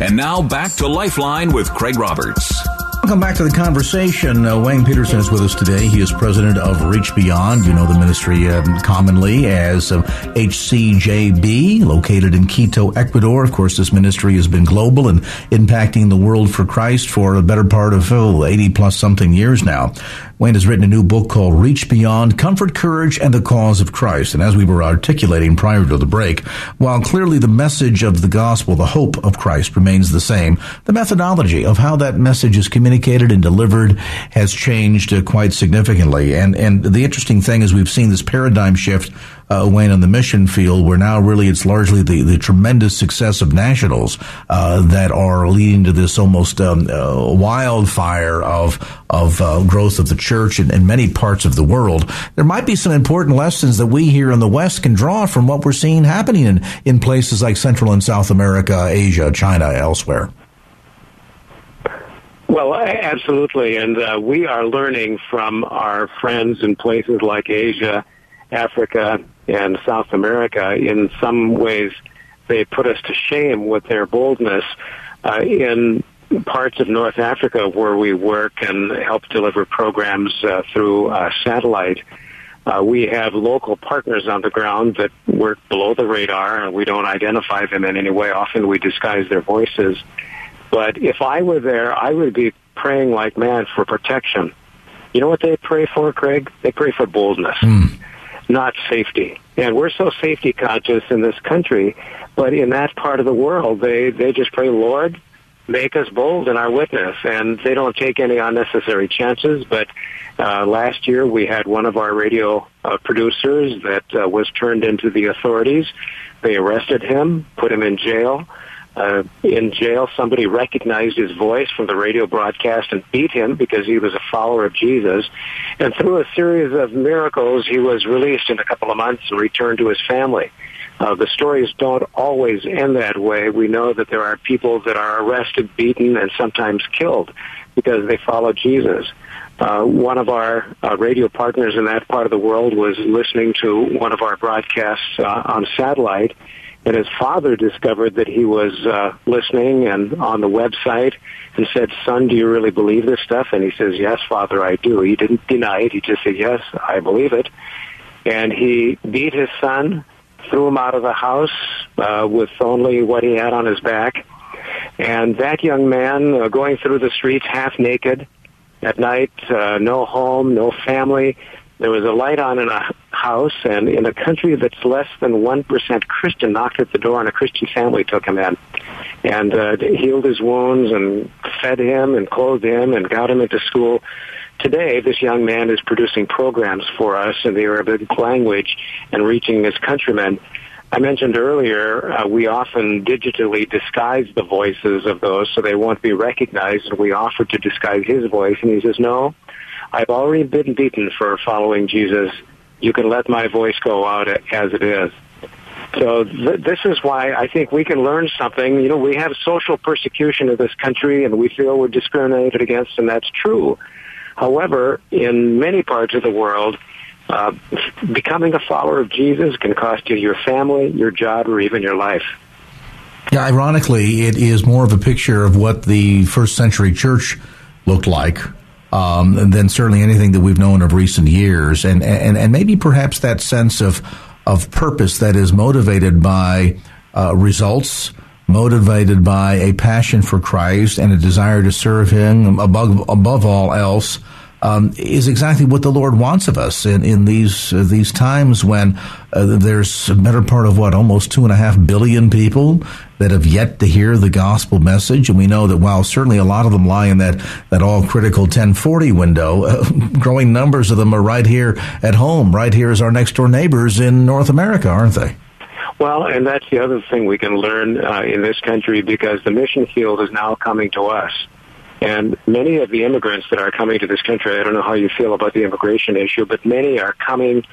And now back to Lifeline with Craig Roberts. Welcome back to the conversation. Uh, Wayne Pederson is with us today. He is president of Reach Beyond. You know the ministry um, commonly as uh, HCJB, located in Quito, Ecuador. Of course, this ministry has been global and impacting the world for Christ for a better part of oh, 80 plus something years now. Wayne has written a new book called Reach Beyond Comfort, Courage, and the Cause of Christ. And as we were articulating prior to the break, while clearly the message of the gospel, the hope of Christ remains the same, the methodology of how that message is communicated and delivered has changed uh, quite significantly. And, and the interesting thing is we've seen this paradigm shift uh, Wayne on the mission field, where now really it's largely the, the tremendous success of nationals uh, that are leading to this almost um, uh, wildfire of of uh, growth of the church in, in, many parts of the world. There might be some important lessons that we here in the West can draw from what we're seeing happening in, in places like Central and South America, Asia, China, elsewhere. Well, absolutely. And uh, we are learning from our friends in places like Asia, Africa, and South America. In some ways, they put us to shame with their boldness. Uh, in parts of North Africa where we work and help deliver programs uh, through uh, satellite, uh, we have local partners on the ground that work below the radar, and we don't identify them in any way. Often we disguise their voices. But if I were there, I would be praying like mad for protection. You know what they pray for, Craig? They pray for boldness. Mm not safety. And we're so safety conscious in this country, but in that part of the world, they, they just pray, Lord, make us bold in our witness. And they don't take any unnecessary chances. But uh, last year, we had one of our radio uh, producers that uh, was turned into the authorities. They arrested him, put him in jail uh, in jail. Somebody recognized his voice from the radio broadcast and beat him because he was a follower of Jesus. And through a series of miracles, he was released in a couple of months and returned to his family. Uh, the stories don't always end that way. We know that there are people that are arrested, beaten, and sometimes killed because they follow Jesus. Uh, one of our uh, radio partners in that part of the world was listening to one of our broadcasts uh, on satellite, and his father discovered that he was uh, listening and on the website and said, son, do you really believe this stuff? And he says, yes, father, I do. He didn't deny it. He just said, yes, I believe it. And he beat his son, threw him out of the house uh, with only what he had on his back. And that young man uh, going through the streets half naked at night, uh, no home, no family, there was a light on in a house, and in a country that's less than 1% Christian, knocked at the door, and a Christian family took him in and uh, healed his wounds and fed him and clothed him and got him into school. Today, this young man is producing programs for us in the Arabic language and reaching his countrymen. I mentioned earlier, uh, we often digitally disguise the voices of those so they won't be recognized, and we offer to disguise his voice, and he says, no, I've already been beaten for following Jesus. You can let my voice go out as it is. So th- this is why I think we can learn something. You know, we have social persecution in this country and we feel we're discriminated against and that's true. However, in many parts of the world, uh, becoming a follower of Jesus can cost you your family, your job, or even your life. Yeah, ironically, it is more of a picture of what the first century church looked like um, than certainly anything that we've known of recent years, and and and maybe perhaps that sense of of purpose that is motivated by uh, results, motivated by a passion for Christ and a desire to serve Him above above all else um, is exactly what the Lord wants of us in, in these uh, these times when uh, there's a better part of what almost two and a half billion people that have yet to hear the gospel message, and we know that while certainly a lot of them lie in that that all critical 10/40 window, uh, growing numbers of them are right here at home, right here as our next door neighbors in North America, aren't they? Well, and that's the other thing we can learn uh, in this country because the mission field is now coming to us. And many of the immigrants that are coming to this country, I don't know how you feel about the immigration issue, but many are coming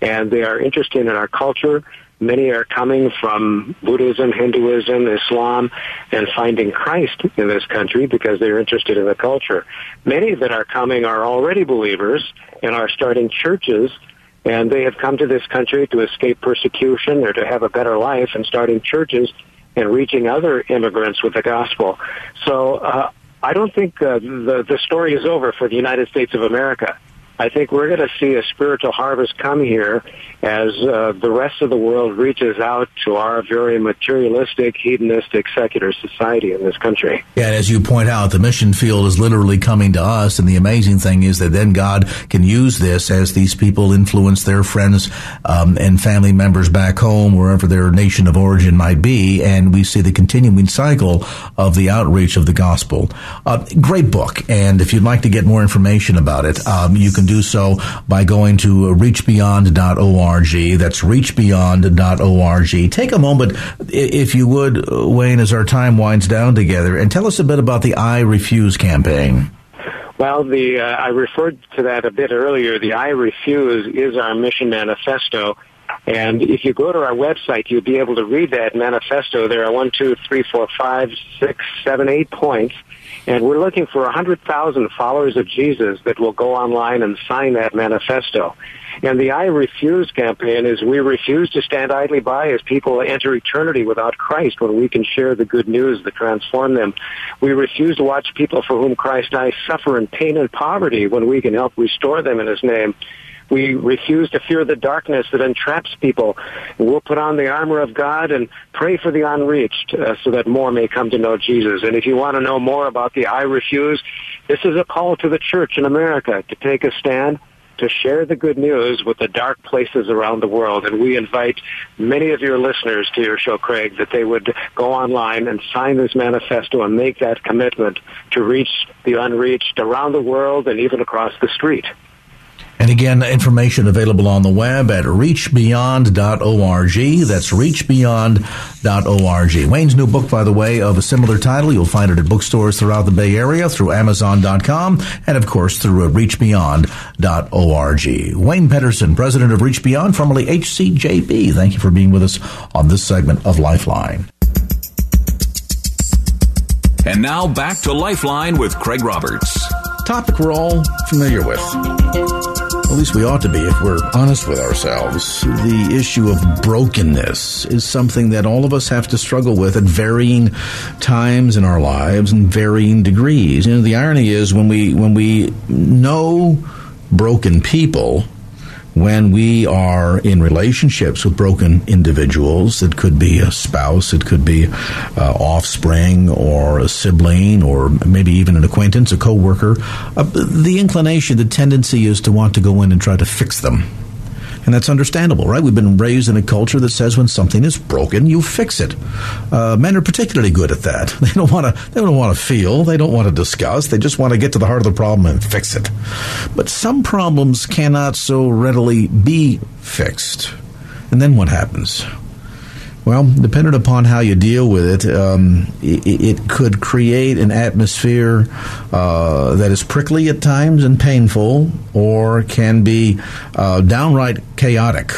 and they are interested in our culture. Many are coming from Buddhism, Hinduism, Islam, and finding Christ in this country because they're interested in the culture. Many that are coming are already believers and are starting churches and they have come to this country to escape persecution or to have a better life and starting churches and reaching other immigrants with the gospel. So uh, I don't think uh, the the story is over for the United States of America. I think we're going to see a spiritual harvest come here as uh, the rest of the world reaches out to our very materialistic, hedonistic, secular society in this country. Yeah, as you point out, the mission field is literally coming to us, and the amazing thing is that then God can use this as these people influence their friends um, and family members back home, wherever their nation of origin might be, and we see the continuing cycle of the outreach of the gospel. Uh, great book, and if you'd like to get more information about it, um, you can do so by going to reachbeyond.org. That's reachbeyond.org. Take a moment, if you would, Wayne, as our time winds down together, and tell us a bit about the I Refuse campaign. Well, the uh, I referred to that a bit earlier. The I Refuse is our mission manifesto. And if you go to our website, you'll be able to read that manifesto. There are one, two, three, four, five, six, seven, eight points. And we're looking for 100,000 followers of Jesus that will go online and sign that manifesto. And the I Refuse campaign is we refuse to stand idly by as people enter eternity without Christ when we can share the good news that transform them. We refuse to watch people for whom Christ died suffer in pain and poverty when we can help restore them in His name. We refuse to fear the darkness that entraps people. We'll put on the armor of God and pray for the unreached uh, so that more may come to know Jesus. And if you want to know more about the I Refuse, this is a call to the church in America to take a stand to share the good news with the dark places around the world. And we invite many of your listeners to your show, Craig, that they would go online and sign this manifesto and make that commitment to reach the unreached around the world and even across the street. And again, information available on the web at reachbeyond.org. That's reachbeyond.org. Wayne's new book, by the way, of a similar title. You'll find it at bookstores throughout the Bay Area, through Amazon.com, and of course through reachbeyond.org. Wayne Pederson, president of Reach Beyond, formerly HCJB. Thank you for being with us on this segment of Lifeline. And now back to Lifeline with Craig Roberts. Topic we're all familiar with at least we ought to be if we're honest with ourselves. The issue of brokenness is something that all of us have to struggle with at varying times in our lives and varying degrees. You know, the irony is when we when we know broken people, when we are in relationships with broken individuals, it could be a spouse, it could be uh, offspring or a sibling or maybe even an acquaintance, a coworker, uh, the inclination, the tendency is to want to go in and try to fix them and that's understandable, right? We've been raised in a culture that says when something is broken, you fix it. Uh, men are particularly good at that. They don't want to. They don't want to feel. They don't want to discuss. They just want to get to the heart of the problem and fix it. But some problems cannot so readily be fixed. And then what happens? Well, depending upon how you deal with it, um, it, it, could create an atmosphere uh, that is prickly at times and painful, or can be uh, downright chaotic.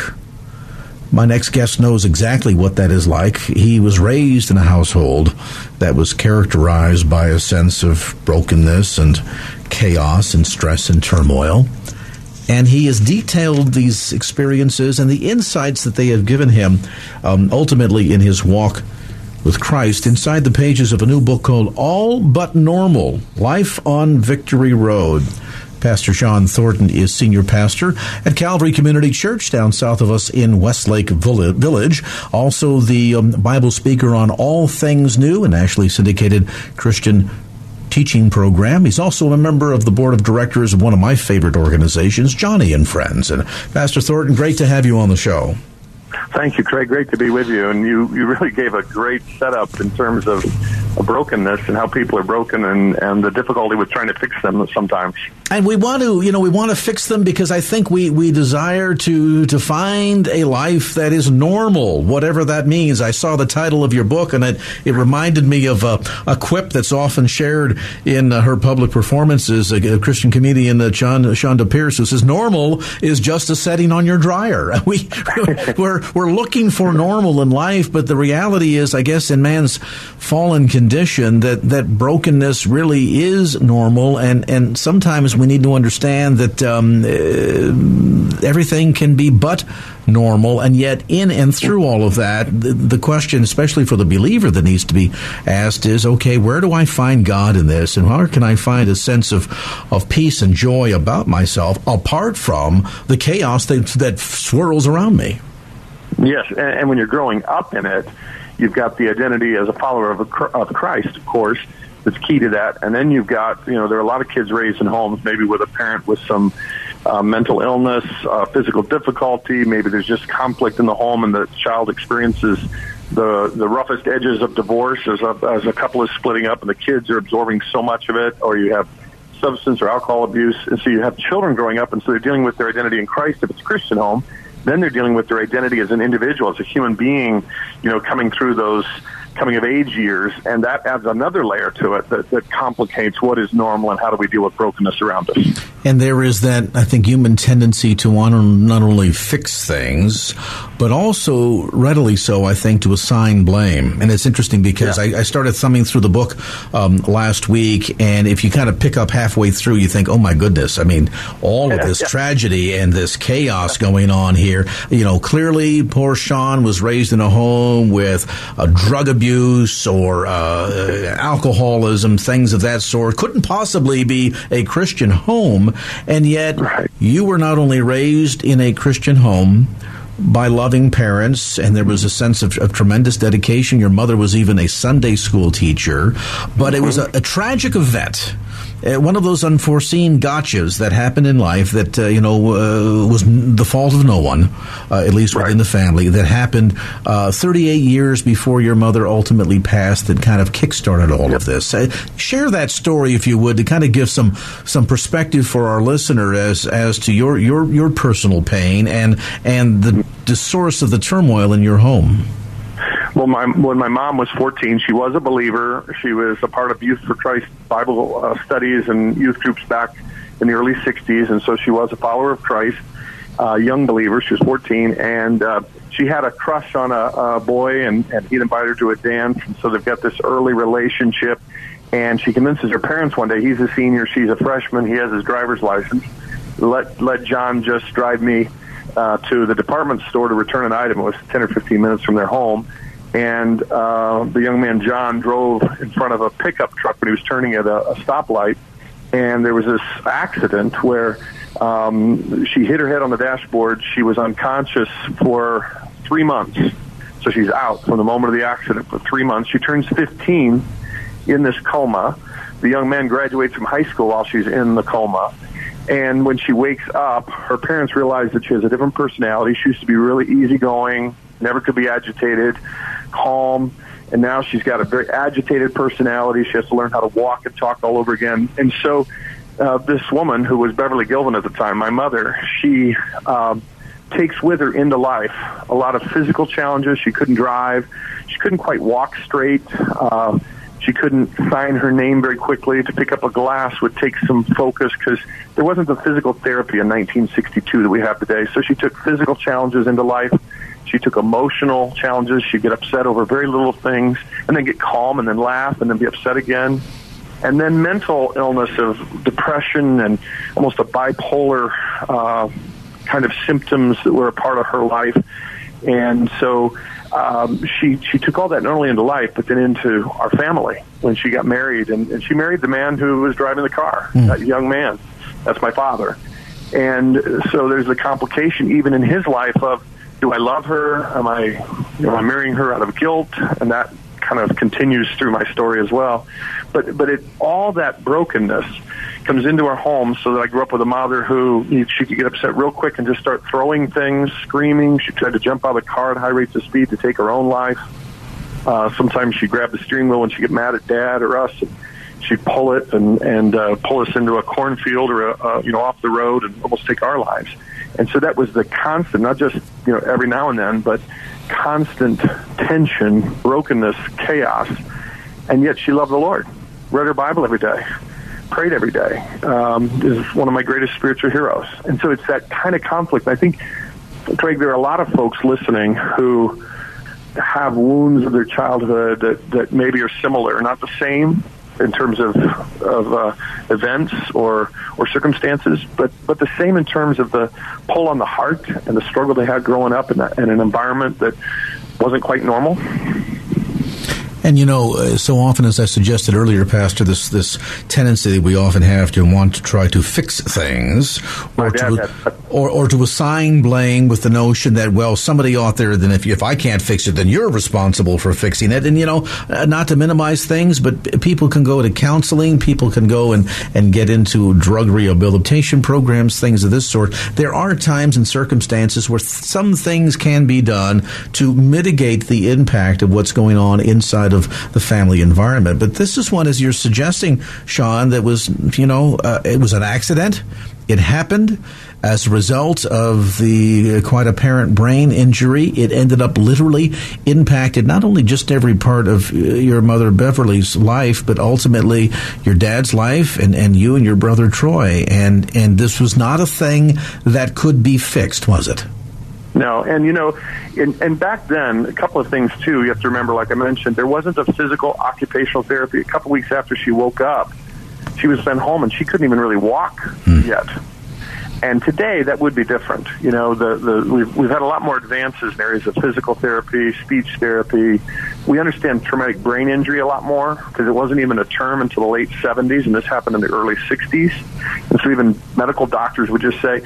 My next guest knows exactly what that is like. He was raised in a household that was characterized by a sense of brokenness and chaos and stress and turmoil. And he has detailed these experiences and the insights that they have given him um, ultimately in his walk with Christ inside the pages of a new book called All But Normal Life on Victory Road. Pastor Shawn Thornton is senior pastor at Calvary Community Church down south of us in Westlake Village. Also, the um, Bible speaker on all things new, and nationally syndicated Christian teaching program. He's also a member of the board of directors of one of my favorite organizations, Joni and Friends. And Pastor Thornton, great to have you on the show. Thank you, Craig. Great to be with you. And you, you really gave a great setup in terms of brokenness and how people are broken and, and the difficulty with trying to fix them sometimes. And we want to, you know, we want to fix them because I think we, we desire to to find a life that is normal, whatever that means. I saw the title of your book and it, it reminded me of a, a quip that's often shared in her public performances. A, Christian comedian, uh, John, Chonda Pierce, who says, normal is just a setting on your dryer. We, we're, we're looking for normal in life, but the reality is, I guess, in man's fallen condition, condition that, that brokenness really is normal, and, and sometimes we need to understand that um, uh, everything can be but normal, and yet in and through all of that, the, the question, especially for the believer, that needs to be asked is, okay, where do I find God in this, and where can I find a sense of of peace and joy about myself apart from the chaos that that swirls around me? Yes, and, and when you're growing up in it You've got the identity as a follower of, a, of Christ, of course, that's key to that. And then you've got, you know, there are a lot of kids raised in homes, maybe with a parent with some uh, mental illness, uh, physical difficulty. Maybe there's just conflict in the home, and the child experiences the the roughest edges of divorce as a, as a couple is splitting up, and the kids are absorbing so much of it. Or you have substance or alcohol abuse, and so you have children growing up, and so they're dealing with their identity in Christ if it's a Christian home then they're dealing with their identity as an individual, as a human being, you know, coming through those coming of age years, and that adds another layer to it that, that complicates what is normal and how do we deal with brokenness around us. And there is that, I think, human tendency to want to not only fix things, but also readily so, I think, to assign blame. And it's interesting because yeah. I, I, started thumbing through the book um, last week, and if you kind of pick up halfway through, you think, oh my goodness, I mean, all of this yeah. tragedy and this chaos going on here. You know, clearly, poor Shawn was raised in a home with a drug abuse abuse or uh, alcoholism, things of that sort. Couldn't possibly be a Christian home. And yet, right. you were not only raised in a Christian home, by loving parents, and there was a sense of, of, tremendous dedication. Your mother was even a Sunday school teacher, but mm-hmm. it was a, a tragic event uh, one of those unforeseen gotchas that happened in life that uh, you know uh, was the fault of no one, uh, at least within the family. That happened uh, 38 years before your mother ultimately passed. That kind of kickstarted all of this. Uh, share that story, if you would, to kind of give some some perspective for our listener as as to your your your personal pain and and the, the source of the turmoil in your home. Well, my, when my mom was 14, she was a believer. She was a part of Youth for Christ Bible uh, studies and youth groups back in the early 60s, and so she was a follower of Christ, uh, young believer. She was 14, and uh, she had a crush on a, a boy, and, and he'd invited her to a dance, and so they've got this early relationship. And she convinces her parents one day, he's a senior, she's a freshman, he has his driver's license. Let let John just drive me uh, to the department store to return an item. It was 10 or 15 minutes from their home and uh, the young man John drove in front of a pickup truck when he was turning at a, a stoplight, and there was this accident where um, she hit her head on the dashboard. She was unconscious for three months, so she's out from the moment of the accident for three months. She turns 15 in this coma. The young man graduates from high school while she's in the coma. And when she wakes up, her parents realize that she has a different personality. She used to be really easygoing, never could be agitated calm, and now she's got a very agitated personality. She has to learn how to walk and talk all over again. And so, uh, this woman who was Beverly Gilvin at the time, my mother, she um, takes with her into life a lot of physical challenges. She couldn't drive, she couldn't quite walk straight. Uh, she couldn't sign her name very quickly. To pick up a glass would take some focus because there wasn't the physical therapy in 1962 that we have today. So she took physical challenges into life. She took emotional challenges. She'd get upset over very little things and then get calm and then laugh and then be upset again. And then mental illness of depression and almost a bipolar uh, kind of symptoms that were a part of her life. And so um, she she took all that not only into life but then into our family when she got married and, and she married the man who was driving the car, mm. that young man. That's my father. And so there's a complication even in his life of do I love her? Am I, know, I'm marrying her out of guilt? And that kind of continues through my story as well. But but it all that brokenness comes into our home. So that I grew up with a mother who she could get upset real quick and just start throwing things, screaming. She tried to jump out of the car at high rates of speed to take her own life. Uh, sometimes she'd grab the steering wheel when she'd get mad at dad or us. And she'd pull it and, and uh, pull us into a cornfield or, a, uh, you know, off the road and almost take our lives. And so that was the constant, not just, you know, every now and then, but constant tension, brokenness, chaos. And yet she loved the Lord, read her Bible every day, prayed every day, um, is one of my greatest spiritual heroes. And so it's that kind of conflict. I think, Craig, there are a lot of folks listening who have wounds of their childhood that, that maybe are similar, not the same in terms of of uh, events or or circumstances, but but the same in terms of the pull on the heart and the struggle they had growing up in, that, in an environment that wasn't quite normal. And you know, uh, so often, as I suggested earlier, Pastor, this this tendency that we often have to want to try to fix things, or to, or, or to assign blame with the notion that well, somebody out there, then if if I can't fix it, then you're responsible for fixing it. And you know, uh, not to minimize things, but people can go to counseling, people can go and and get into drug rehabilitation programs, things of this sort. There are times and circumstances where some things can be done to mitigate the impact of what's going on inside of the family environment. But this is one, as you're suggesting, Shawn, that was, you know, uh, it was an accident. It happened as a result of the quite apparent brain injury. It ended up literally impacted not only just every part of uh, your mother Beverly's life, but ultimately your dad's life and, and you and your brother Troy. And, and this was not a thing that could be fixed, was it? No, and you know, and, and back then, a couple of things too. You have to remember, like I mentioned, there wasn't a physical occupational therapy. A couple weeks after she woke up, she was sent home, and she couldn't even really walk hmm. yet. And today, that would be different. You know, the, the we've we've had a lot more advances in areas of physical therapy, speech therapy. We understand traumatic brain injury a lot more because it wasn't even a term until the late 70s, and this happened in the early 60s. And so, even medical doctors would just say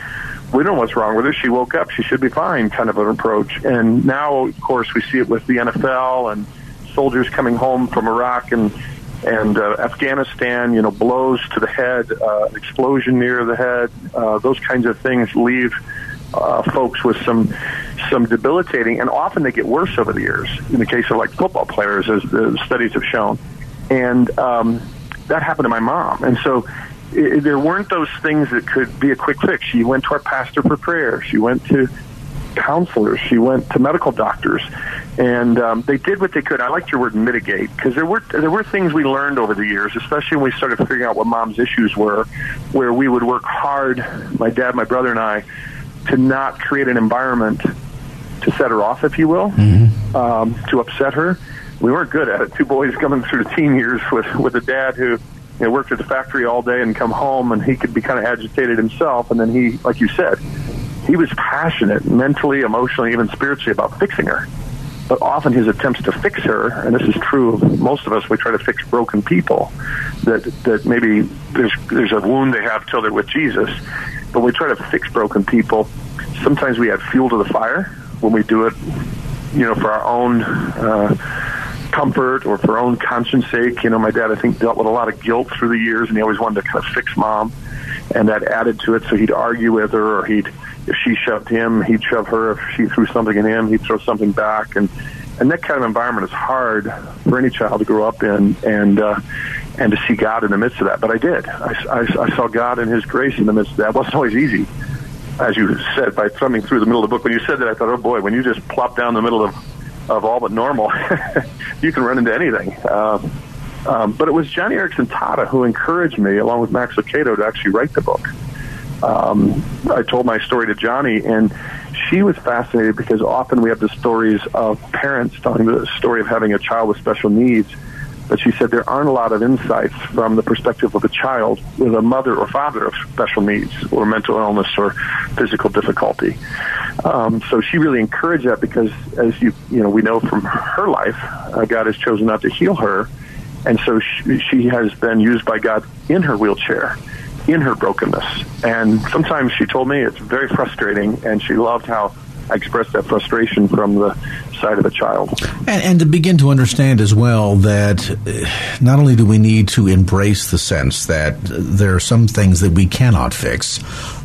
we don't know what's wrong with her. She woke up. She should be fine, kind of an approach. And now, of course, we see it with the NFL and soldiers coming home from Iraq and and uh, Afghanistan. You know, blows to the head, uh, explosion near the head. Uh, those kinds of things leave uh, folks with some some debilitating, and often they get worse over the years. In the case of like football players, as the studies have shown, and um, that happened to my mom. And so it, there weren't those things that could be a quick fix. She went to our pastor for prayer. She went to counselors. She went to medical doctors, and um, they did what they could. I liked your word mitigate because there were there were things we learned over the years, especially when we started figuring out what mom's issues were, where we would work hard, my dad, my brother, and I, to not create an environment to set her off, if you will, mm-hmm. um, to upset her. We weren't good at it. Two boys coming through the teen years with with a dad who you know, worked at the factory all day and come home, and he could be kind of agitated himself. And then he, like you said, he was passionate, mentally, emotionally, even spiritually, about fixing her. But often his attempts to fix her, and this is true of most of us, we try to fix broken people. That that maybe there's there's a wound they have till they're with Jesus, but we try to fix broken people. Sometimes we add fuel to the fire when we do it, you know, for our own. Uh, comfort or for own conscience sake. You know, my dad, I think, dealt with a lot of guilt through the years, and he always wanted to kind of fix mom, and that added to it. So he'd argue with her, or he'd, if she shoved him, he'd shove her. If she threw something at him, he'd throw something back, and and that kind of environment is hard for any child to grow up in, and uh, and to see God in the midst of that. But I did. I, I, I saw God and His grace in the midst of that. It wasn't always easy, as you said, by thumbing through the middle of the book. When you said that, I thought, oh boy, when you just plop down the middle of of all but normal, you can run into anything. Uh, um, but it was Joni Eareckson Tada who encouraged me, along with Max Lucado, to actually write the book. Um, I told my story to Joni, and she was fascinated because often we have the stories of parents telling the story of having a child with special needs but she said there aren't a lot of insights from the perspective of a child with a mother or father of special needs or mental illness or physical difficulty. Um, so she really encouraged that because, as you you know, we know from her life, uh, God has chosen not to heal her, and so she, she has been used by God in her wheelchair in her brokenness. And sometimes she told me it's very frustrating, and she loved how I expressed that frustration from the side of the child. And, and, to begin to understand as well that uh, not only do we need to embrace the sense that there are some things that we cannot fix,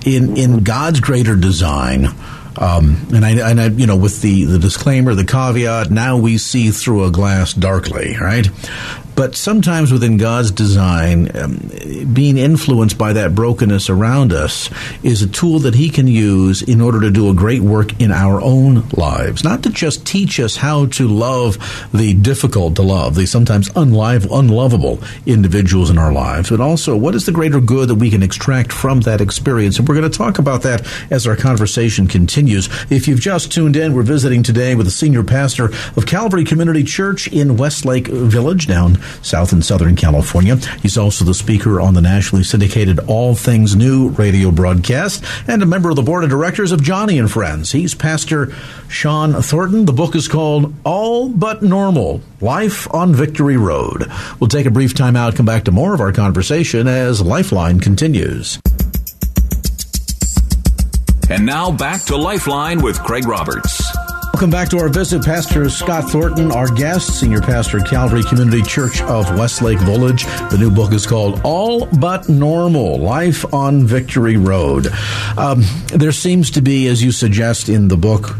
in, in God's greater design, Um, and I, and I, you know, with the, the disclaimer, the caveat, now we see through a glass darkly, right? But sometimes within God's design, um, being influenced by that brokenness around us is a tool that He can use in order to do a great work in our own lives. Not to just teach us how to love the difficult to love, the sometimes unlive, unlovable individuals in our lives, but also what is the greater good that we can extract from that experience. And we're going to talk about that as our conversation continues. If you've just tuned in, we're visiting today with the senior pastor of Calvary Community Church in Westlake Village down South and Southern California. He's also the speaker on the nationally syndicated All Things New radio broadcast and a member of the board of directors of Joni and Friends. He's Pastor Shawn Thornton. The book is called All But Normal Life on Victory Road. We'll take a brief time out, come back to more of our conversation as Lifeline continues. And now back to Lifeline with Craig Roberts. Welcome back to our visit. Pastor Scott Thornton, our guest, Senior Pastor Calvary Community Church of Westlake Village. The new book is called All But Normal Life on Victory Road. Um, there seems to be, as you suggest in the book,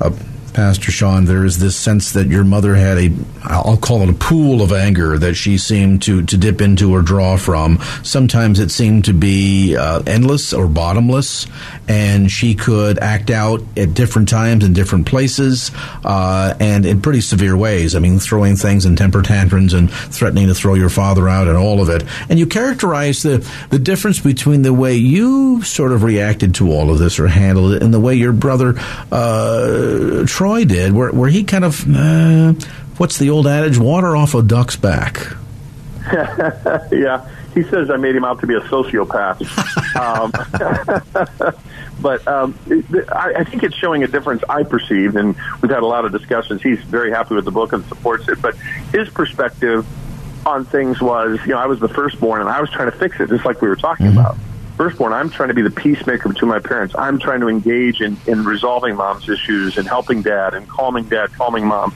uh, Pastor Shawn, there is this sense that your mother had a, I'll call it a pool of anger that she seemed to, to dip into or draw from. Sometimes it seemed to be uh, endless or bottomless, and she could act out at different times in different places uh, and in pretty severe ways. I mean, throwing things and temper tantrums and threatening to throw your father out and all of it. And you characterize the, the difference between the way you sort of reacted to all of this or handled it and the way your brother uh, Troy did, where, where he kind of, uh, what's the old adage, water off a duck's back. yeah, he says I made him out to be a sociopath. um, but um, I, I think it's showing a difference I perceive, and we've had a lot of discussions. He's very happy with the book and supports it, but his perspective on things was, you know, I was the firstborn, and I was trying to fix it, just like we were talking mm-hmm. about firstborn, I'm trying to be the peacemaker between my parents. I'm trying to engage in, in resolving mom's issues and helping dad and calming dad, calming mom.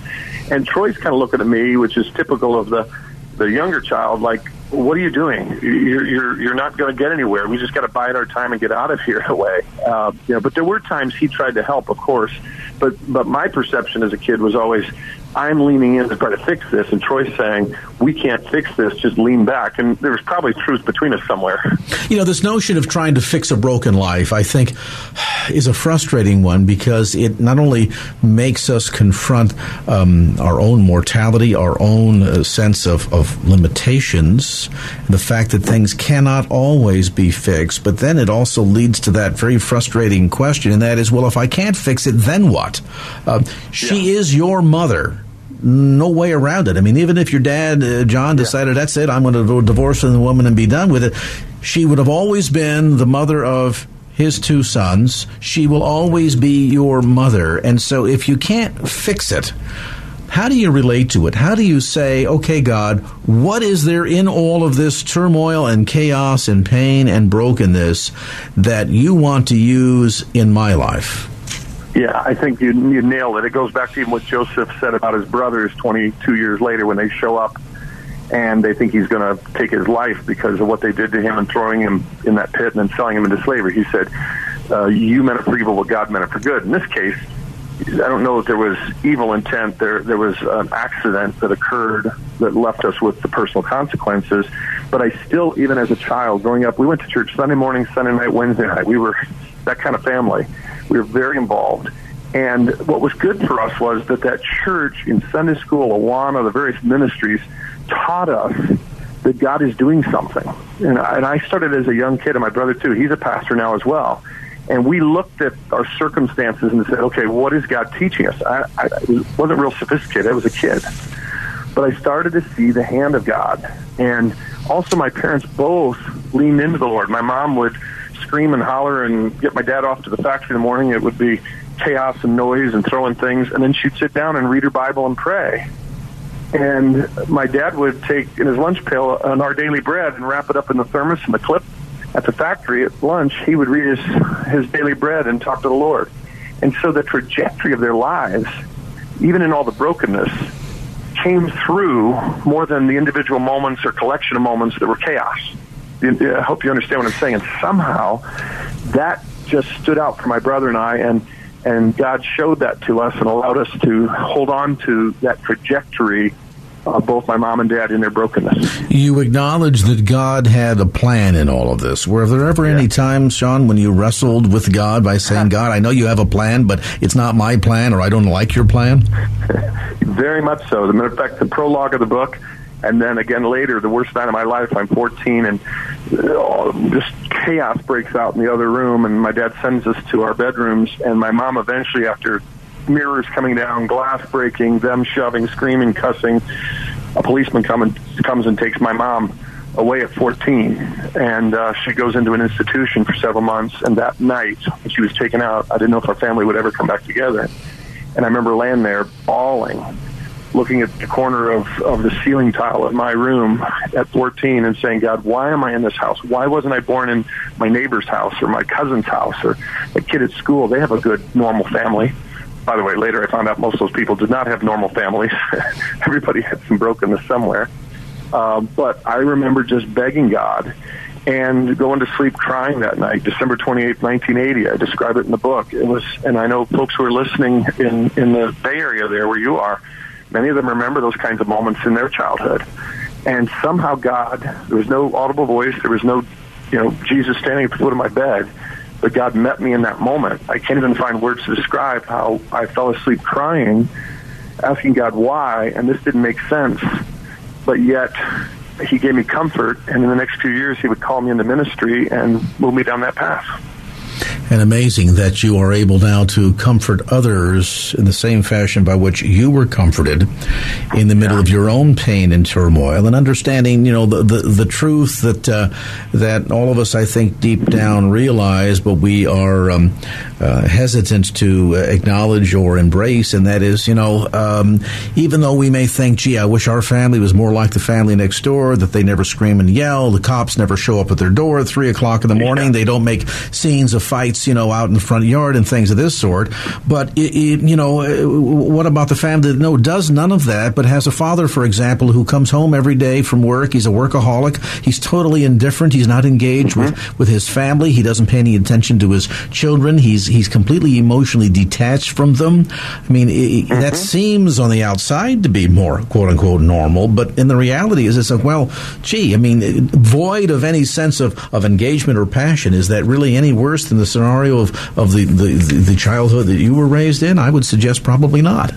And Troy's kind of looking at me, which is typical of the the younger child, like, what are you doing? You're you're you're not going to get anywhere. We just got to bide our time and get out of here away. Uh, you know, but there were times he tried to help, of course. But but my perception as a kid was always, I'm leaning in to try to fix this, and Troy's saying, we can't fix this, just lean back. And there's probably truth between us somewhere. You know, this notion of trying to fix a broken life, I think, is a frustrating one because it not only makes us confront um, our own mortality, our own uh, sense of, of limitations, the fact that things cannot always be fixed, but then it also leads to that very frustrating question, and that is, well, if I can't fix it, then what? Uh, she yeah. is your mother no way around it. I mean, even if your dad, uh, John, decided yeah. that's it, I'm going to divorce the woman and be done with it, she would have always been the mother of his two sons. She will always be your mother. And so if you can't fix it, how do you relate to it? How do you say, okay, God, what is there in all of this turmoil and chaos and pain and brokenness that you want to use in my life? Yeah, I think you you nailed it. It goes back to even what Joseph said about his brothers 22 years later when they show up and they think he's going to take his life because of what they did to him and throwing him in that pit and then selling him into slavery. He said, uh, "You meant it for evil, but God meant it for good." In this case, I don't know if there was evil intent. There there was an accident that occurred that left us with the personal consequences. But I still, even as a child growing up, we went to church Sunday morning, Sunday night, Wednesday night. We were that kind of family we were very involved. And what was good for us was that that church in Sunday school, Awana, the various ministries, taught us that God is doing something. And I, and I started as a young kid, and my brother too. He's a pastor now as well. And we looked at our circumstances and said, okay, what is God teaching us? I, I wasn't real sophisticated. I was a kid. But I started to see the hand of God. And also, my parents both leaned into the Lord. My mom would scream and holler and get my dad off to the factory in the morning, it would be chaos and noise and throwing things. And then she'd sit down and read her Bible and pray. And my dad would take in his lunch pail an Our Daily Bread and wrap it up in the thermos and the clip at the factory at lunch. He would read his, his daily bread and talk to the Lord. And so the trajectory of their lives, even in all the brokenness, came through more than the individual moments or collection of moments that were chaos. I hope you understand what I'm saying. And somehow that just stood out for my brother and I. And And God showed that to us and allowed us to hold on to that trajectory of both my mom and dad in their brokenness. You acknowledge that God had a plan in all of this. Were there ever yeah. any times, Shawn, when you wrestled with God by saying, God, I know you have a plan, but it's not my plan or I don't like your plan? Very much so. As a matter of fact, the prologue of the book, and then again later, the worst night of my life, I'm 14, and uh, just chaos breaks out in the other room, and my dad sends us to our bedrooms, and my mom eventually, after mirrors coming down, glass breaking, them shoving, screaming, cussing. A policeman come comes and takes my mom away at 14, and uh, she goes into an institution for several months. And that night, when she was taken out, I didn't know if our family would ever come back together. And I remember laying there bawling, looking at the corner of, of the ceiling tile of my room at 14 and saying, God, why am I in this house? Why wasn't I born in my neighbor's house or my cousin's house or a kid at school? They have a good, normal family by the way, later I found out most of those people did not have normal families. Everybody had some brokenness somewhere. Um, but I remember just begging God and going to sleep crying that night, December 28, 1980. I describe it in the book. It was, and I know folks who are listening in, in the Bay Area there where you are, many of them remember those kinds of moments in their childhood. And somehow God, there was no audible voice, there was no, you know, Jesus standing at the foot of my bed but God met me in that moment. I can't even find words to describe how I fell asleep crying, asking God why, and this didn't make sense. But yet, He gave me comfort, and in the next few years, He would call me into ministry and move me down that path and amazing that you are able now to comfort others in the same fashion by which you were comforted in the middle of your own pain and turmoil and understanding you know the the, the truth that uh, that all of us I think deep down realize but we are um, uh, hesitant to acknowledge or embrace and that is you know um, even though we may think gee I wish our family was more like the family next door that they never scream and yell the cops never show up at their door at three o'clock in the morning yeah. they don't make scenes of fights, you know, out in the front yard and things of this sort. But it, it, you know, uh, what about the family that no does none of that, but has a father, for example, who comes home every day from work. He's a workaholic. He's totally indifferent. He's not engaged mm-hmm. with with his family. He doesn't pay any attention to his children. He's he's completely emotionally detached from them. I mean, it, mm-hmm. that seems on the outside to be more quote unquote normal, but in the reality is it's like, well, gee, I mean, void of any sense of, of engagement or passion. Is that really any worse than the scenario of, of the, the, the childhood that you were raised in? I would suggest probably not.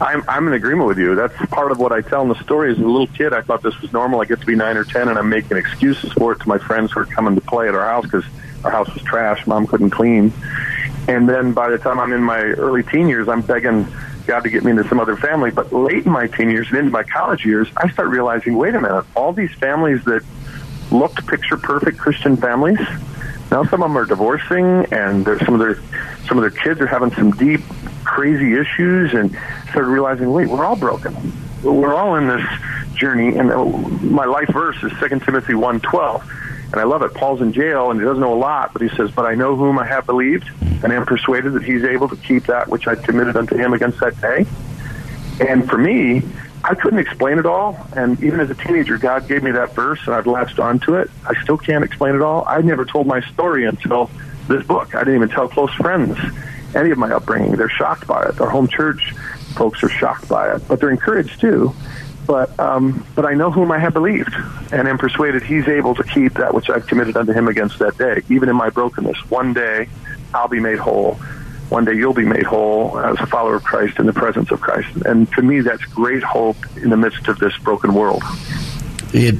I'm I'm in agreement with you. That's part of what I tell in the story. As a little kid, I thought this was normal. I get to be nine or ten, and I'm making excuses for it to my friends who are coming to play at our house because our house was trash. Mom couldn't clean. And then by the time I'm in my early teen years, I'm begging God to get me into some other family. But late in my teen years and into my college years, I start realizing, wait a minute, all these families that looked picture perfect Christian families now some of them are divorcing, and some of their some of their kids are having some deep, crazy issues, and started realizing, wait, we're all broken. We're all in this journey, and my life verse is Second Timothy one twelve, and I love it. Paul's in jail, and he doesn't know a lot, but he says, "But I know whom I have believed, and am persuaded that He's able to keep that which I committed unto Him against that day." And for me, I couldn't explain it all. And even as a teenager, God gave me that verse and I've latched onto it. I still can't explain it all. I never told my story until this book. I didn't even tell close friends any of my upbringing. They're shocked by it. Our home church folks are shocked by it, but they're encouraged too. But um, but I know whom I have believed, and am persuaded He's able to keep that which I've committed unto Him against that day. Even in my brokenness, one day I'll be made whole one day you'll be made whole as a follower of Christ in the presence of Christ. And to me, that's great hope in the midst of this broken world. It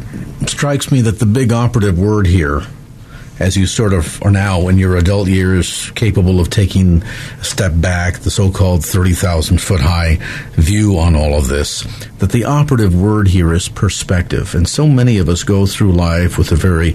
strikes me that the big operative word here, as you sort of are now in your adult years capable of taking a step back, the so called 30,000 foot high view on all of this, that the operative word here is perspective. And so many of us go through life with a very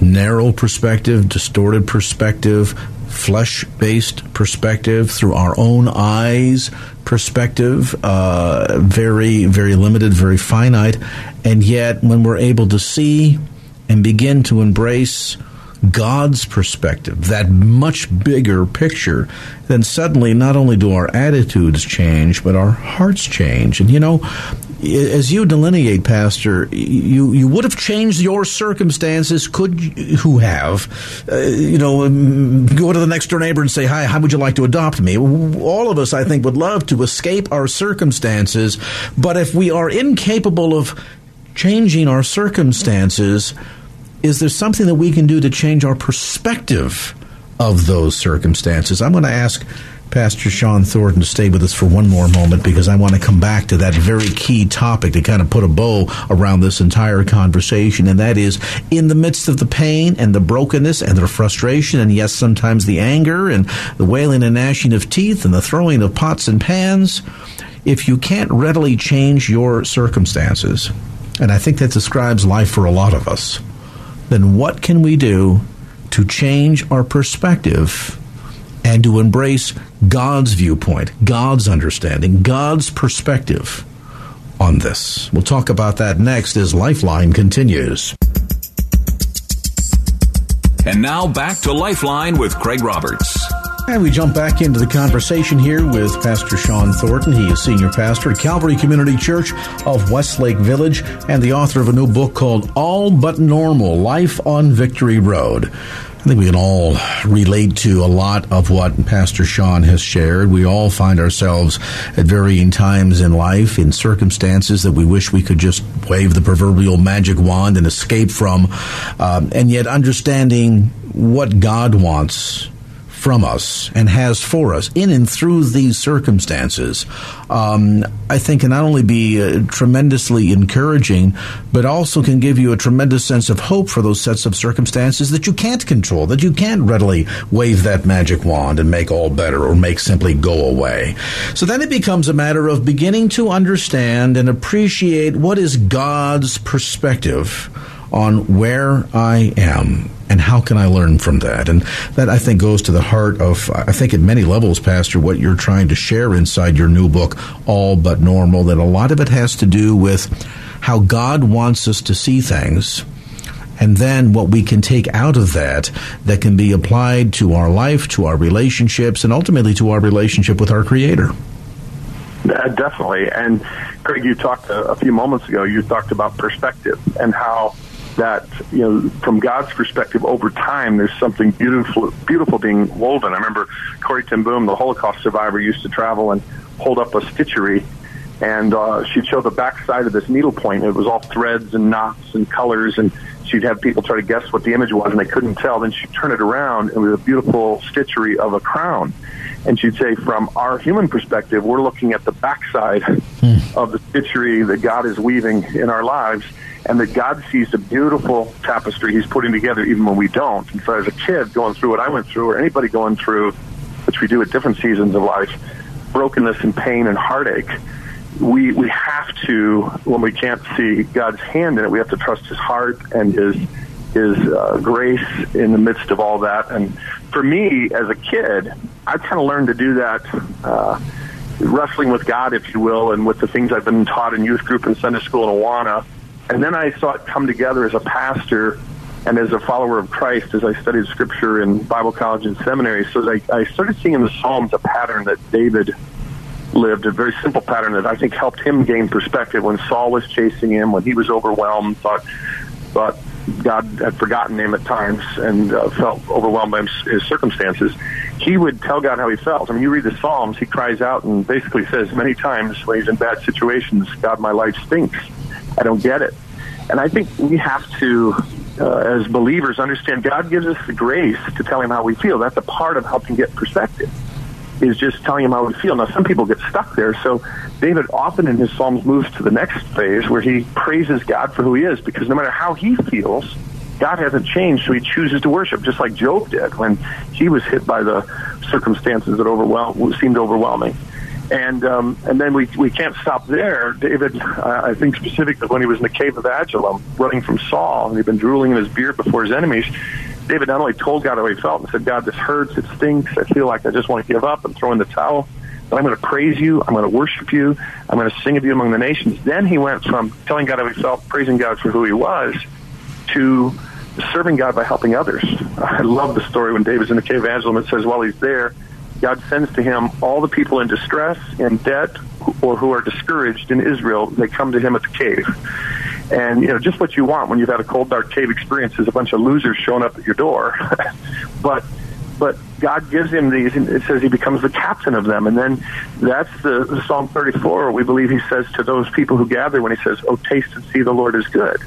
narrow perspective, distorted perspective, flesh based perspective, through our own eyes perspective, uh, very, very limited, very finite. And yet, when we're able to see and begin to embrace God's perspective, that much bigger picture, then suddenly not only do our attitudes change, but our hearts change. And you know, as you delineate, Pastor, you you would have changed your circumstances. Could who have, uh, you know, um, go to the next door neighbor and say, "Hi, how would you like to adopt me?" All of us, I think, would love to escape our circumstances, but if we are incapable of changing our circumstances, is there something that we can do to change our perspective of those circumstances? I'm going to ask Pastor Shawn Thornton to stay with us for one more moment because I want to come back to that very key topic to kind of put a bow around this entire conversation, and that is in the midst of the pain and the brokenness and the frustration, and yes, sometimes the anger and the wailing and gnashing of teeth and the throwing of pots and pans. If you can't readily change your circumstances, and I think that describes life for a lot of us, then what can we do to change our perspective and to embrace God's viewpoint, God's understanding, God's perspective on this. We'll talk about that next as Lifeline continues. And now back to Lifeline with Craig Roberts. And we jump back into the conversation here with Pastor Shawn Thornton. He is senior pastor at Calvary Community Church of Westlake Village and the author of a new book called All But Normal Life on Victory Road. I think we can all relate to a lot of what Pastor Shawn has shared. We all find ourselves at varying times in life in circumstances that we wish we could just wave the proverbial magic wand and escape from. Um, and yet, understanding what God wants from us and has for us in and through these circumstances, um, I think can not only be uh, tremendously encouraging, but also can give you a tremendous sense of hope for those sets of circumstances that you can't control, that you can't readily wave that magic wand and make all better or make simply go away. So then it becomes a matter of beginning to understand and appreciate what is God's perspective on where I am and how can I learn from that? And that I think goes to the heart of, I think at many levels, Pastor, what you're trying to share inside your new book, All But Normal, that a lot of it has to do with how God wants us to see things. And then what we can take out of that that can be applied to our life, to our relationships, and ultimately to our relationship with our Creator. Uh, definitely. And Craig, you talked a, a few moments ago, you talked about perspective and how that you know from God's perspective over time there's something beautiful beautiful being woven. I remember Corrie ten Boom, the Holocaust survivor, used to travel and hold up a stitchery and uh, she'd show the back side of this needlepoint. It was all threads and knots and colors and she'd have people try to guess what the image was and they couldn't tell. Then she'd turn it around and it was a beautiful stitchery of a crown. And she'd say, from our human perspective, we're looking at the backside hmm. of the stitchery that God is weaving in our lives and that God sees the beautiful tapestry He's putting together even when we don't. And so, as a kid going through what I went through, or anybody going through, which we do at different seasons of life, brokenness and pain and heartache, we we have to when we can't see God's hand in it, we have to trust His heart and His His uh, grace in the midst of all that. And for me, as a kid, I kind of learned to do that. Uh, wrestling with God, if you will, and with the things I've been taught in youth group and Sunday school in Awana, and then I saw it come together as a pastor and as a follower of Christ as I studied scripture in Bible college and seminary. So I, I started seeing in the Psalms a pattern that David lived, a very simple pattern that I think helped him gain perspective when Saul was chasing him, when he was overwhelmed, thought, thought God had forgotten him at times and uh, felt overwhelmed by his circumstances. He would tell God how he felt. I mean, you read the Psalms, he cries out and basically says many times when he's in bad situations, God, my life stinks. I don't get it. And I think we have to, uh, as believers, understand God gives us the grace to tell Him how we feel. That's a part of helping get perspective, is just telling Him how we feel. Now, some people get stuck there. So David often in his Psalms moves to the next phase where he praises God for who He is, because no matter how he feels, God hasn't changed, so he chooses to worship, just like Job did when he was hit by the circumstances that overwhelm, seemed overwhelming and um, and then we we can't stop there. David, uh, I think specifically when he was in the cave of Adullam, running from Saul, and he'd been drooling in his beard before his enemies. David not only told God how he felt and said, "God, this hurts. It stinks. I feel like I just want to give up and throw in the towel." But I'm going to praise you. I'm going to worship you. I'm going to sing of you among the nations. Then he went from telling God how he felt, praising God for who he was, to serving God by helping others. I love the story when David's in the cave of Adullam. It says while he's there, God sends to him all the people in distress, in debt, or who are discouraged in Israel. They come to him at the cave. And, you know, just what you want when you've had a cold, dark cave experience is a bunch of losers showing up at your door. but but God gives him these, and it says he becomes the captain of them. And then that's the, the Psalm 34. We believe he says to those people who gather when he says, "Oh, taste and see the Lord is good."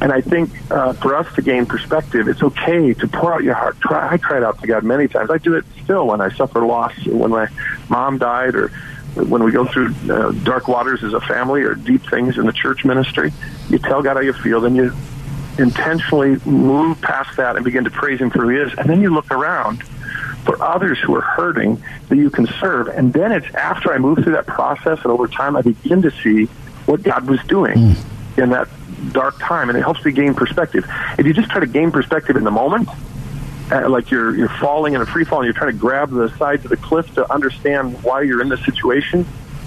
And I think uh, for us to gain perspective, it's okay to pour out your heart. Try, I cried out to God many times. I do it still when I suffer loss, when my mom died, or when we go through uh, dark waters as a family or deep things in the church ministry. You tell God how you feel, then you intentionally move past that and begin to praise Him for who He is. And then you look around for others who are hurting that you can serve. And then it's after I move through that process and over time I begin to see what God was doing mm. in that dark time, and it helps me gain perspective. If you just try to gain perspective in the moment, uh, like you're you're falling in a free fall, and you're trying to grab the sides of the cliff to understand why you're in this situation,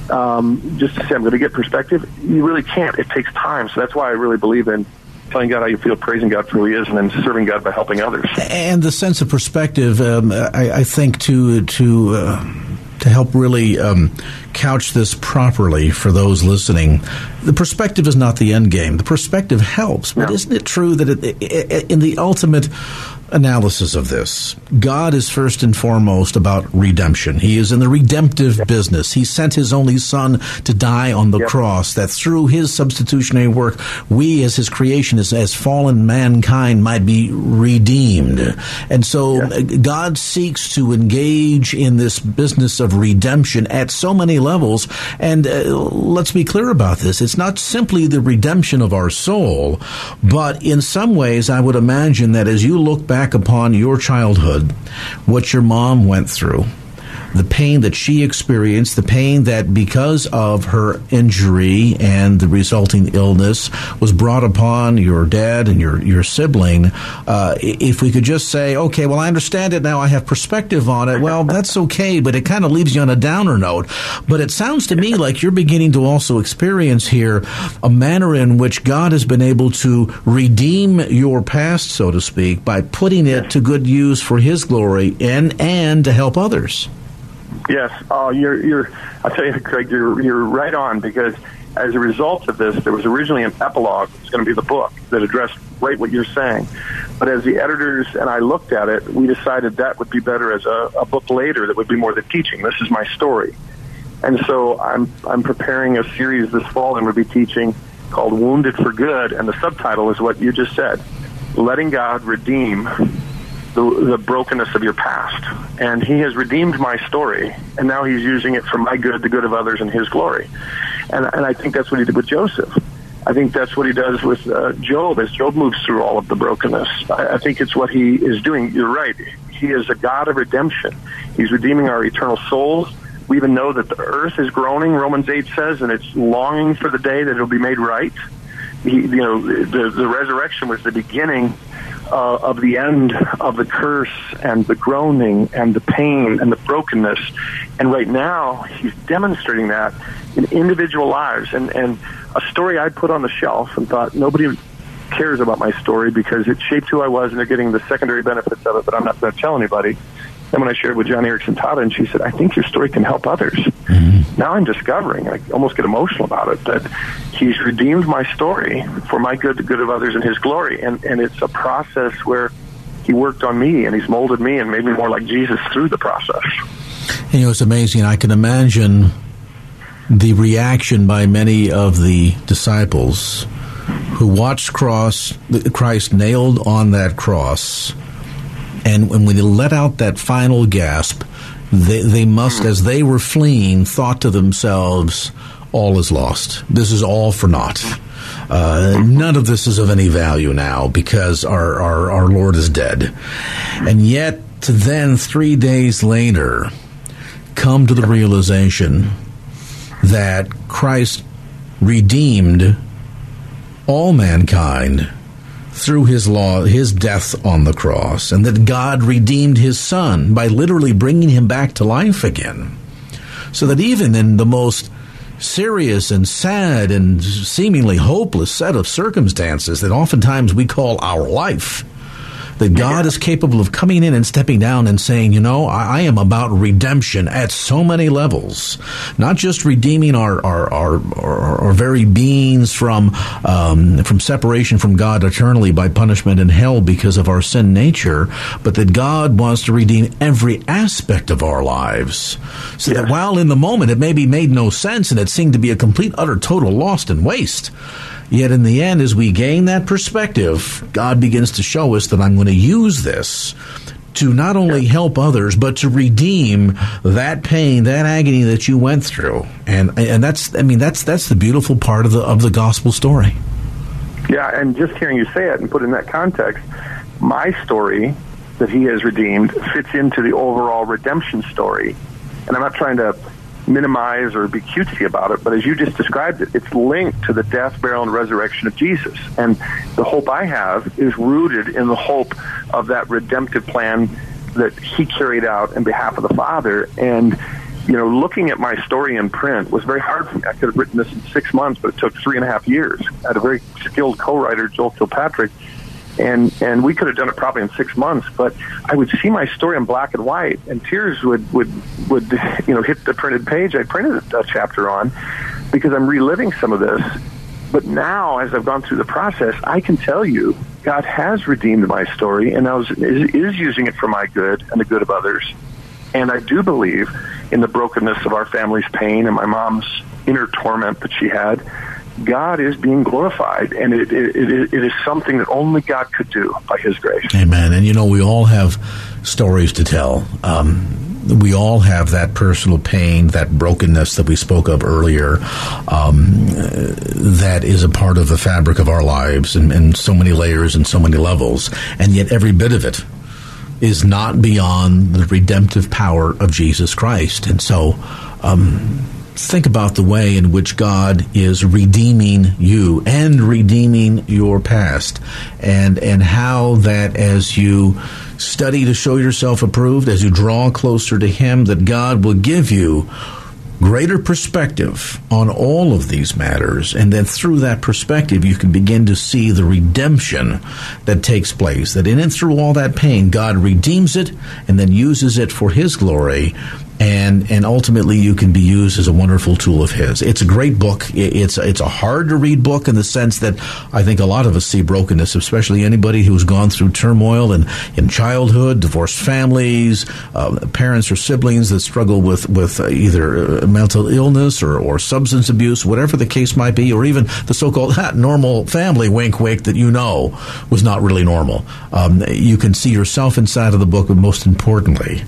um, just to say I'm going to get perspective, you really can't. It takes time. So that's why I really believe in telling God how you feel, praising God for who He is, and then serving God by helping others. And the sense of perspective, um, I, I, think, to to. Uh to help really um, couch this properly for those listening, the perspective is not the end game. The perspective helps, but isn't it true that it, it, in the ultimate analysis of this. God is first and foremost about redemption. He is in the redemptive yep. business. He sent his only son to die on the yep. cross that through his substitutionary work, we as his creation, as, as fallen mankind might be redeemed. And so yep. God seeks to engage in this business of redemption at so many levels. And uh, let's be clear about this. It's not simply the redemption of our soul, but in some ways, I would imagine that as you look back back upon your childhood, what your mom went through, the pain that she experienced, the pain that because of her injury and the resulting illness was brought upon your dad and your, your sibling, uh, if we could just say, okay, well, I understand it now, I have perspective on it, well, that's okay, but it kind of leaves you on a downer note. But it sounds to me like you're beginning to also experience here a manner in which God has been able to redeem your past, so to speak, by putting it to good use for His glory and, and to help others. Yes, uh, you're, you're. I'll tell you, Craig, you're you're right on because as a result of this, there was originally an epilogue. It's going to be the book that addressed right what you're saying. But as the editors and I looked at it, we decided that would be better as a, a book later that would be more the teaching. This is my story, and so I'm I'm preparing a series this fall and we'll be teaching called "Wounded for Good," and the subtitle is what you just said: letting God redeem the, the brokenness of your past. And he has redeemed my story, and now he's using it for my good, the good of others, and his glory. And, and I think that's what he did with Joseph. I think that's what he does with uh, Job as Job moves through all of the brokenness. I, I think it's what he is doing. You're right. He is a God of redemption. He's redeeming our eternal souls. We even know that the earth is groaning, Romans 8 says, and it's longing for the day that it'll be made right. He, you know, the, the resurrection was the beginning uh, of the end of the curse and the groaning and the pain and the brokenness. And right now, he's demonstrating that in individual lives. And, and a story I put on the shelf and thought nobody cares about my story because it shaped who I was and they're getting the secondary benefits of it, but I'm not going to tell anybody. And when I shared with Joni Eareckson Tada, and she said, I think your story can help others. Mm-hmm. Now I'm discovering, I almost get emotional about it, that he's redeemed my story for my good, the good of others, and his glory. And, and it's a process where he worked on me and he's molded me and made me more like Jesus through the process. You know, it's amazing. I can imagine the reaction by many of the disciples who watched cross Christ nailed on that cross and when they let out that final gasp, they, they must, as they were fleeing, thought to themselves, all is lost. This is all for naught. Uh, none of this is of any value now because our, our, our Lord is dead. And yet, to then three days later, come to the realization that Christ redeemed all mankind through his law, his death on the cross, and that God redeemed his son by literally bringing him back to life again. So that even in the most serious and sad and seemingly hopeless set of circumstances that oftentimes we call our life, that God is capable of coming in and stepping down and saying, you know, I, I am about redemption at so many levels, not just redeeming our our our, our, our very beings from um, from separation from God eternally by punishment in hell because of our sin nature, but that God wants to redeem every aspect of our lives, so yes. that while in the moment it maybe made no sense and it seemed to be a complete, utter, total lost and waste. Yet in the end, as we gain that perspective, God begins to show us that I'm going to use this to not only help others but to redeem that pain, that agony that you went through. And and that's I mean that's that's the beautiful part of the of the gospel story. Yeah, and just hearing you say it and put it in that context, my story that he has redeemed fits into the overall redemption story. And I'm not trying to minimize or be cutesy about it, but as you just described it, it's linked to the death, burial, and resurrection of Jesus. And the hope I have is rooted in the hope of that redemptive plan that he carried out in behalf of the Father. And you know, looking at my story in print was very hard for me. I could have written this in six months, but it took three and a half years. I had a very skilled co-writer, Joel Kilpatrick, and and we could have done it probably in six months. But I would see my story in black and white, and tears would would would you know hit the printed page I printed a chapter on because I'm reliving some of this. But now, as I've gone through the process, I can tell you God has redeemed my story, and I is, is using it for my good and the good of others. And I do believe in the brokenness of our family's pain and my mom's inner torment that she had God is being glorified, and it, it, it, it is something that only God could do by His grace. Amen. And you know, we all have stories to tell. Um, we all have that personal pain, that brokenness that we spoke of earlier, um, that is a part of the fabric of our lives in, in so many layers and so many levels. And yet, every bit of it is not beyond the redemptive power of Jesus Christ. And so, um, think about the way in which God is redeeming you and redeeming your past and and how that as you study to show yourself approved as you draw closer to him that God will give you greater perspective on all of these matters. And then through that perspective you can begin to see the redemption that takes place. That in and through all that pain God redeems it and then uses it for his glory and and ultimately you can be used as a wonderful tool of his. It's a great book. It's it's a hard to read book in the sense that I think a lot of us see brokenness, especially anybody who's gone through turmoil in, in childhood, divorced families, uh, parents or siblings that struggle with with either uh, mental illness or, or substance abuse, whatever the case might be, or even the so-called normal family wink wink that you know was not really normal. Um, you can see yourself inside of the book, but most importantly,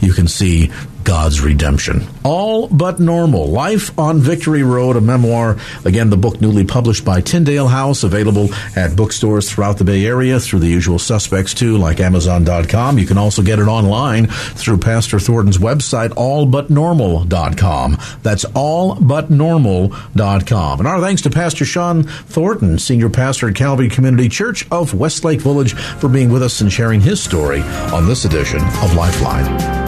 you can see God's redemption. All but normal. Life on Victory Road, a memoir. Again, the book newly published by Tyndale House, available at bookstores throughout the Bay Area through the usual suspects too, like Amazon.com. You can also get it online through Pastor Thornton's website, allbutnormal.com. That's allbutnormal.com. And our thanks to Pastor Shawn Thornton, Senior Pastor at Calvary Community Church of Westlake Village, for being with us and sharing his story on this edition of Lifeline.